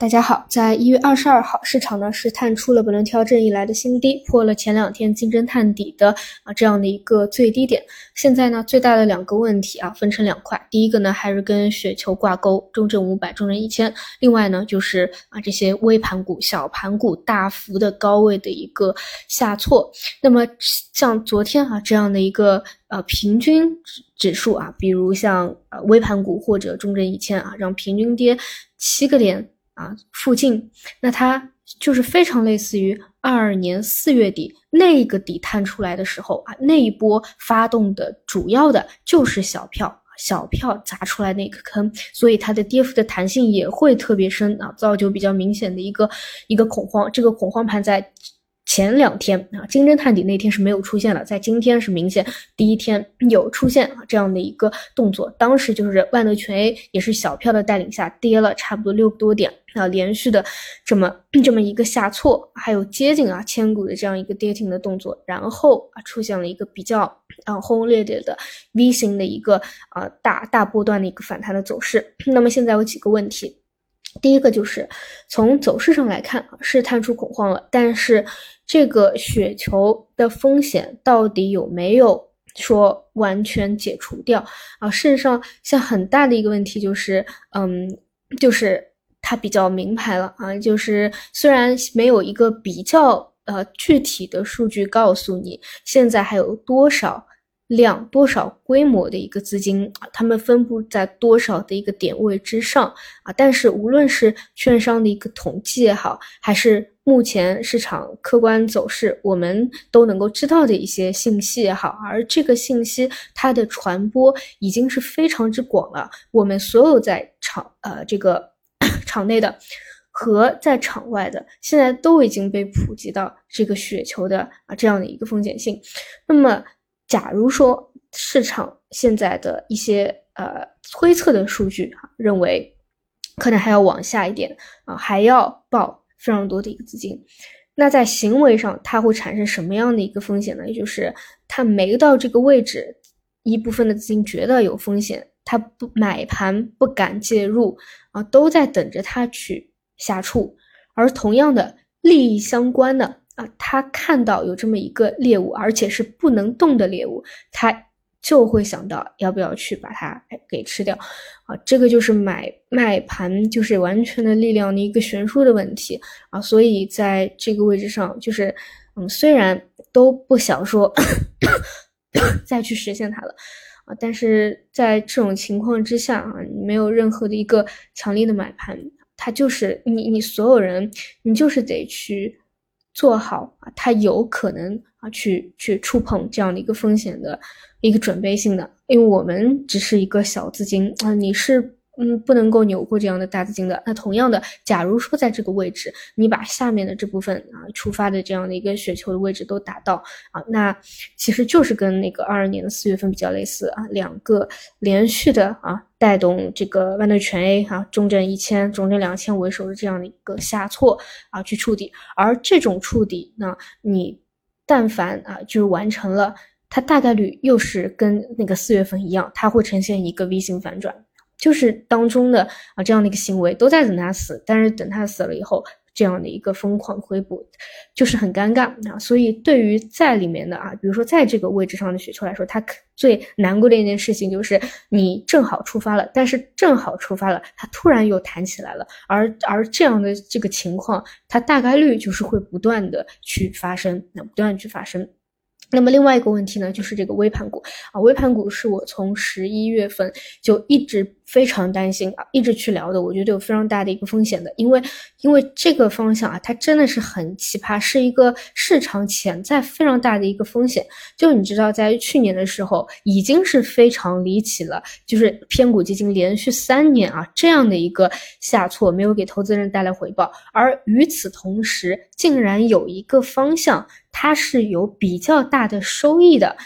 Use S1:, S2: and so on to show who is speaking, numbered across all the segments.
S1: 大家好，在一月二十二号，市场呢是探出了本轮调整以来的新低，破了前两天金针探底的啊这样的一个最低点。现在呢，最大的两个问题啊，分成两块，第一个呢还是跟雪球挂钩，中证五百、中证一千；另外呢就是啊这些微盘股、小盘股大幅的高位的一个下挫。那么像昨天啊这样的一个呃平均指指数啊，比如像呃微盘股或者中证一千啊，让平均跌七个点。啊，附近，那它就是非常类似于二二年四月底那个底探出来的时候啊，那一波发动的主要的就是小票，小票砸出来那个坑，所以它的跌幅的弹性也会特别深啊，造就比较明显的一个一个恐慌，这个恐慌盘在。前两天啊，金针探底那天是没有出现的，在今天是明显第一天有出现啊这样的一个动作。当时就是万德全 A 也是小票的带领下跌了差不多六个多点啊，连续的这么这么一个下挫，还有接近啊千股的这样一个跌停的动作，然后啊出现了一个比较啊轰轰烈烈的 V 型的一个啊大大波段的一个反弹的走势。那么现在有几个问题。第一个就是从走势上来看啊，是探出恐慌了，但是这个雪球的风险到底有没有说完全解除掉啊？事实上，像很大的一个问题就是，嗯，就是它比较明牌了啊，就是虽然没有一个比较呃具体的数据告诉你现在还有多少。量多少规模的一个资金啊，他们分布在多少的一个点位之上啊？但是无论是券商的一个统计也好，还是目前市场客观走势，我们都能够知道的一些信息也好，而这个信息它的传播已经是非常之广了。我们所有在场呃这个场内的和在场外的，现在都已经被普及到这个雪球的啊这样的一个风险性，那么。假如说市场现在的一些呃推测的数据啊，认为可能还要往下一点啊，还要报非常多的一个资金，那在行为上它会产生什么样的一个风险呢？也就是它没到这个位置，一部分的资金觉得有风险，他不买盘不敢介入啊，都在等着他去下触，而同样的利益相关的。啊，他看到有这么一个猎物，而且是不能动的猎物，他就会想到要不要去把它给吃掉。啊，这个就是买卖盘就是完全的力量的一个悬殊的问题啊。所以在这个位置上，就是嗯，虽然都不想说 再去实现它了但是在这种情况之下啊，你没有任何的一个强力的买盘，它就是你你所有人，你就是得去。做好啊，它有可能啊去去触碰这样的一个风险的一个准备性的，因为我们只是一个小资金啊，你是。嗯，不能够扭过这样的大资金的。那同样的，假如说在这个位置，你把下面的这部分啊出发的这样的一个雪球的位置都打到啊，那其实就是跟那个二二年的四月份比较类似啊，两个连续的啊带动这个万德全 A 哈中证一千、中证两千为首的这样的一个下挫啊去触底，而这种触底，那你但凡啊就是完成了，它大概率又是跟那个四月份一样，它会呈现一个 V 型反转。就是当中的啊这样的一个行为都在等他死，但是等他死了以后，这样的一个疯狂回补，就是很尴尬啊。所以对于在里面的啊，比如说在这个位置上的雪球来说，他最难过的一件事情就是你正好出发了，但是正好出发了，它突然又弹起来了，而而这样的这个情况，它大概率就是会不断的去发生，那不断去发生。那么另外一个问题呢，就是这个微盘股啊，微盘股是我从十一月份就一直非常担心啊，一直去聊的，我觉得有非常大的一个风险的，因为因为这个方向啊，它真的是很奇葩，是一个市场潜在非常大的一个风险。就你知道，在去年的时候已经是非常离奇了，就是偏股基金连续三年啊这样的一个下挫，没有给投资人带来回报，而与此同时，竟然有一个方向。它是有比较大的收益的，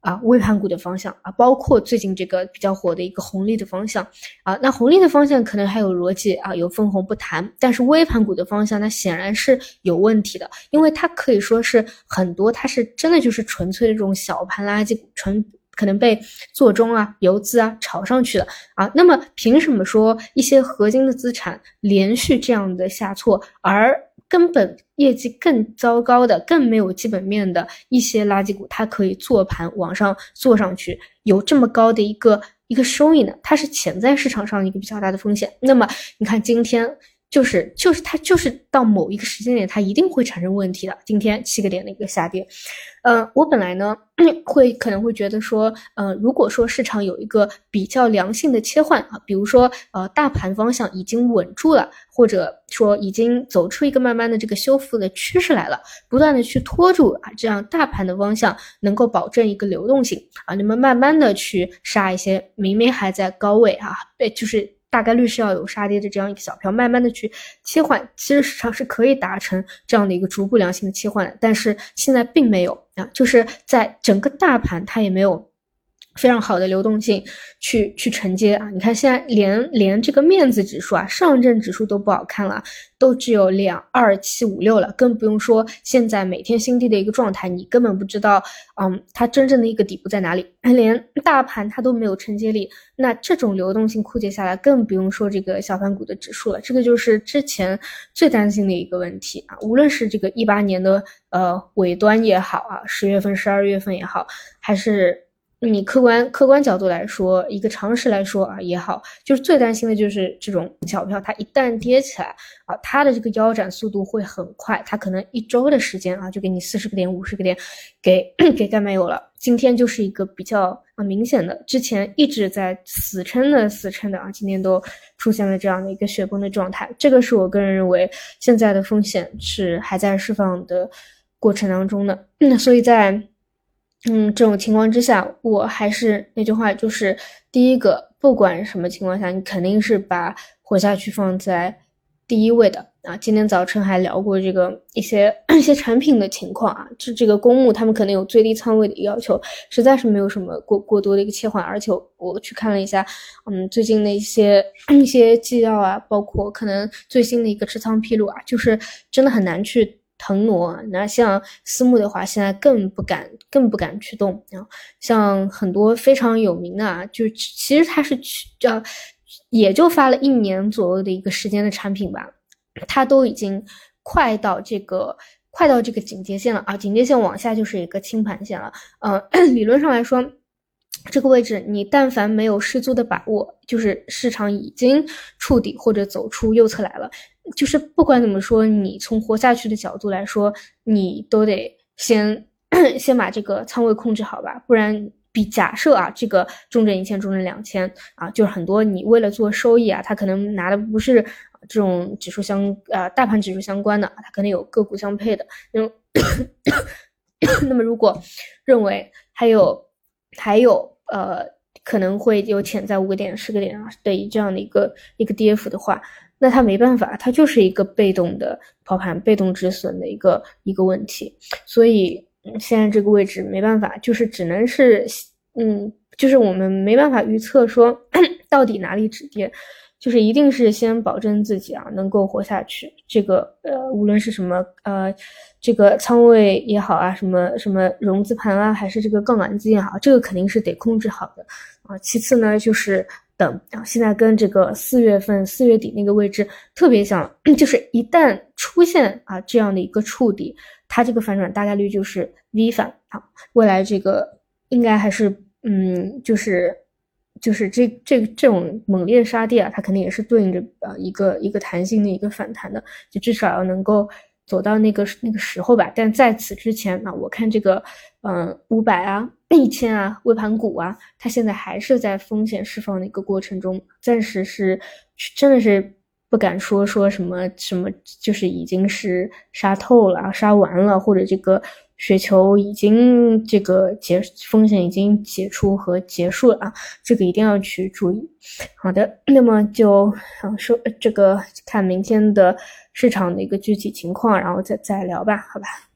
S1: 啊，微盘股的方向啊，包括最近这个比较火的一个红利的方向啊，那红利的方向可能还有逻辑啊，有分红不谈，但是微盘股的方向，那显然是有问题的，因为它可以说是很多，它是真的就是纯粹的这种小盘垃圾，纯可能被做庄啊、游资啊炒上去了啊。那么凭什么说一些核心的资产连续这样的下挫，而根本业绩更糟糕的、更没有基本面的一些垃圾股，它可以做盘往上做上去，有这么高的一个一个收益呢？它是潜在市场上一个比较大的风险。那么你看今天。就是就是它就是到某一个时间点，它一定会产生问题的。今天七个点的一个下跌，呃，我本来呢 会可能会觉得说，呃，如果说市场有一个比较良性的切换啊，比如说呃大盘方向已经稳住了，或者说已经走出一个慢慢的这个修复的趋势来了，不断的去拖住啊，这样大盘的方向能够保证一个流动性啊，你们慢慢的去杀一些明明还在高位啊，对，就是。大概率是要有杀跌的这样一个小票，慢慢的去切换，其实市场是可以达成这样的一个逐步良性的切换的，但是现在并没有啊，就是在整个大盘它也没有。非常好的流动性去去承接啊！你看现在连连这个面子指数啊，上证指数都不好看了，都只有两二七五六了，更不用说现在每天新低的一个状态，你根本不知道，嗯，它真正的一个底部在哪里。连大盘它都没有承接力，那这种流动性枯竭下来，更不用说这个小盘股的指数了。这个就是之前最担心的一个问题啊！无论是这个一八年的呃尾端也好啊，十月份、十二月份也好，还是。你客观客观角度来说，一个常识来说啊也好，就是最担心的就是这种小票，它一旦跌起来啊，它的这个腰斩速度会很快，它可能一周的时间啊就给你四十个点、五十个点，给给干没有了。今天就是一个比较啊明显的，之前一直在死撑的死撑的啊，今天都出现了这样的一个雪崩的状态。这个是我个人认为现在的风险是还在释放的过程当中的，那所以在。嗯，这种情况之下，我还是那句话，就是第一个，不管什么情况下，你肯定是把活下去放在第一位的啊。今天早晨还聊过这个一些 一些产品的情况啊，这这个公募他们可能有最低仓位的要求，实在是没有什么过过多的一个切换，而且我去看了一下，嗯，最近的一些一些纪要啊，包括可能最新的一个持仓披露啊，就是真的很难去。腾挪，那像私募的话，现在更不敢，更不敢去动啊。像很多非常有名的啊，就其实它是去叫，也就发了一年左右的一个时间的产品吧，它都已经快到这个快到这个警戒线了啊，警戒线往下就是一个清盘线了。嗯，理论上来说，这个位置你但凡没有十足的把握，就是市场已经触底或者走出右侧来了。就是不管怎么说，你从活下去的角度来说，你都得先 先把这个仓位控制好吧，不然比假设啊，这个重证一千、重证两千啊，就是很多你为了做收益啊，他可能拿的不是这种指数相呃大盘指数相关的，他可能有个股相配的。那 那么如果认为还有还有呃可能会有潜在五个点、十个点啊的这样的一个一个跌幅的话。那他没办法，他就是一个被动的抛盘、被动止损的一个一个问题，所以现在这个位置没办法，就是只能是，嗯，就是我们没办法预测说 到底哪里止跌，就是一定是先保证自己啊能够活下去。这个呃，无论是什么呃，这个仓位也好啊，什么什么融资盘啊，还是这个杠杆资金也好，这个肯定是得控制好的啊。其次呢，就是。等啊，现在跟这个四月份四月底那个位置特别像，就是一旦出现啊这样的一个触底，它这个反转大概率就是 V 反啊。未来这个应该还是嗯，就是就是这这这种猛烈杀跌啊，它肯定也是对应着呃一个一个弹性的一个反弹的，就至少要能够。走到那个那个时候吧，但在此之前那，我看这个，嗯，五百啊、一千啊、微盘股啊，它现在还是在风险释放的一个过程中，暂时是真的是不敢说说什么什么，就是已经是杀透了、杀完了，或者这个雪球已经这个结风险已经解除和结束了啊，这个一定要去注意。好的，那么就说这个看明天的。市场的一个具体情况，然后再再聊吧，好吧。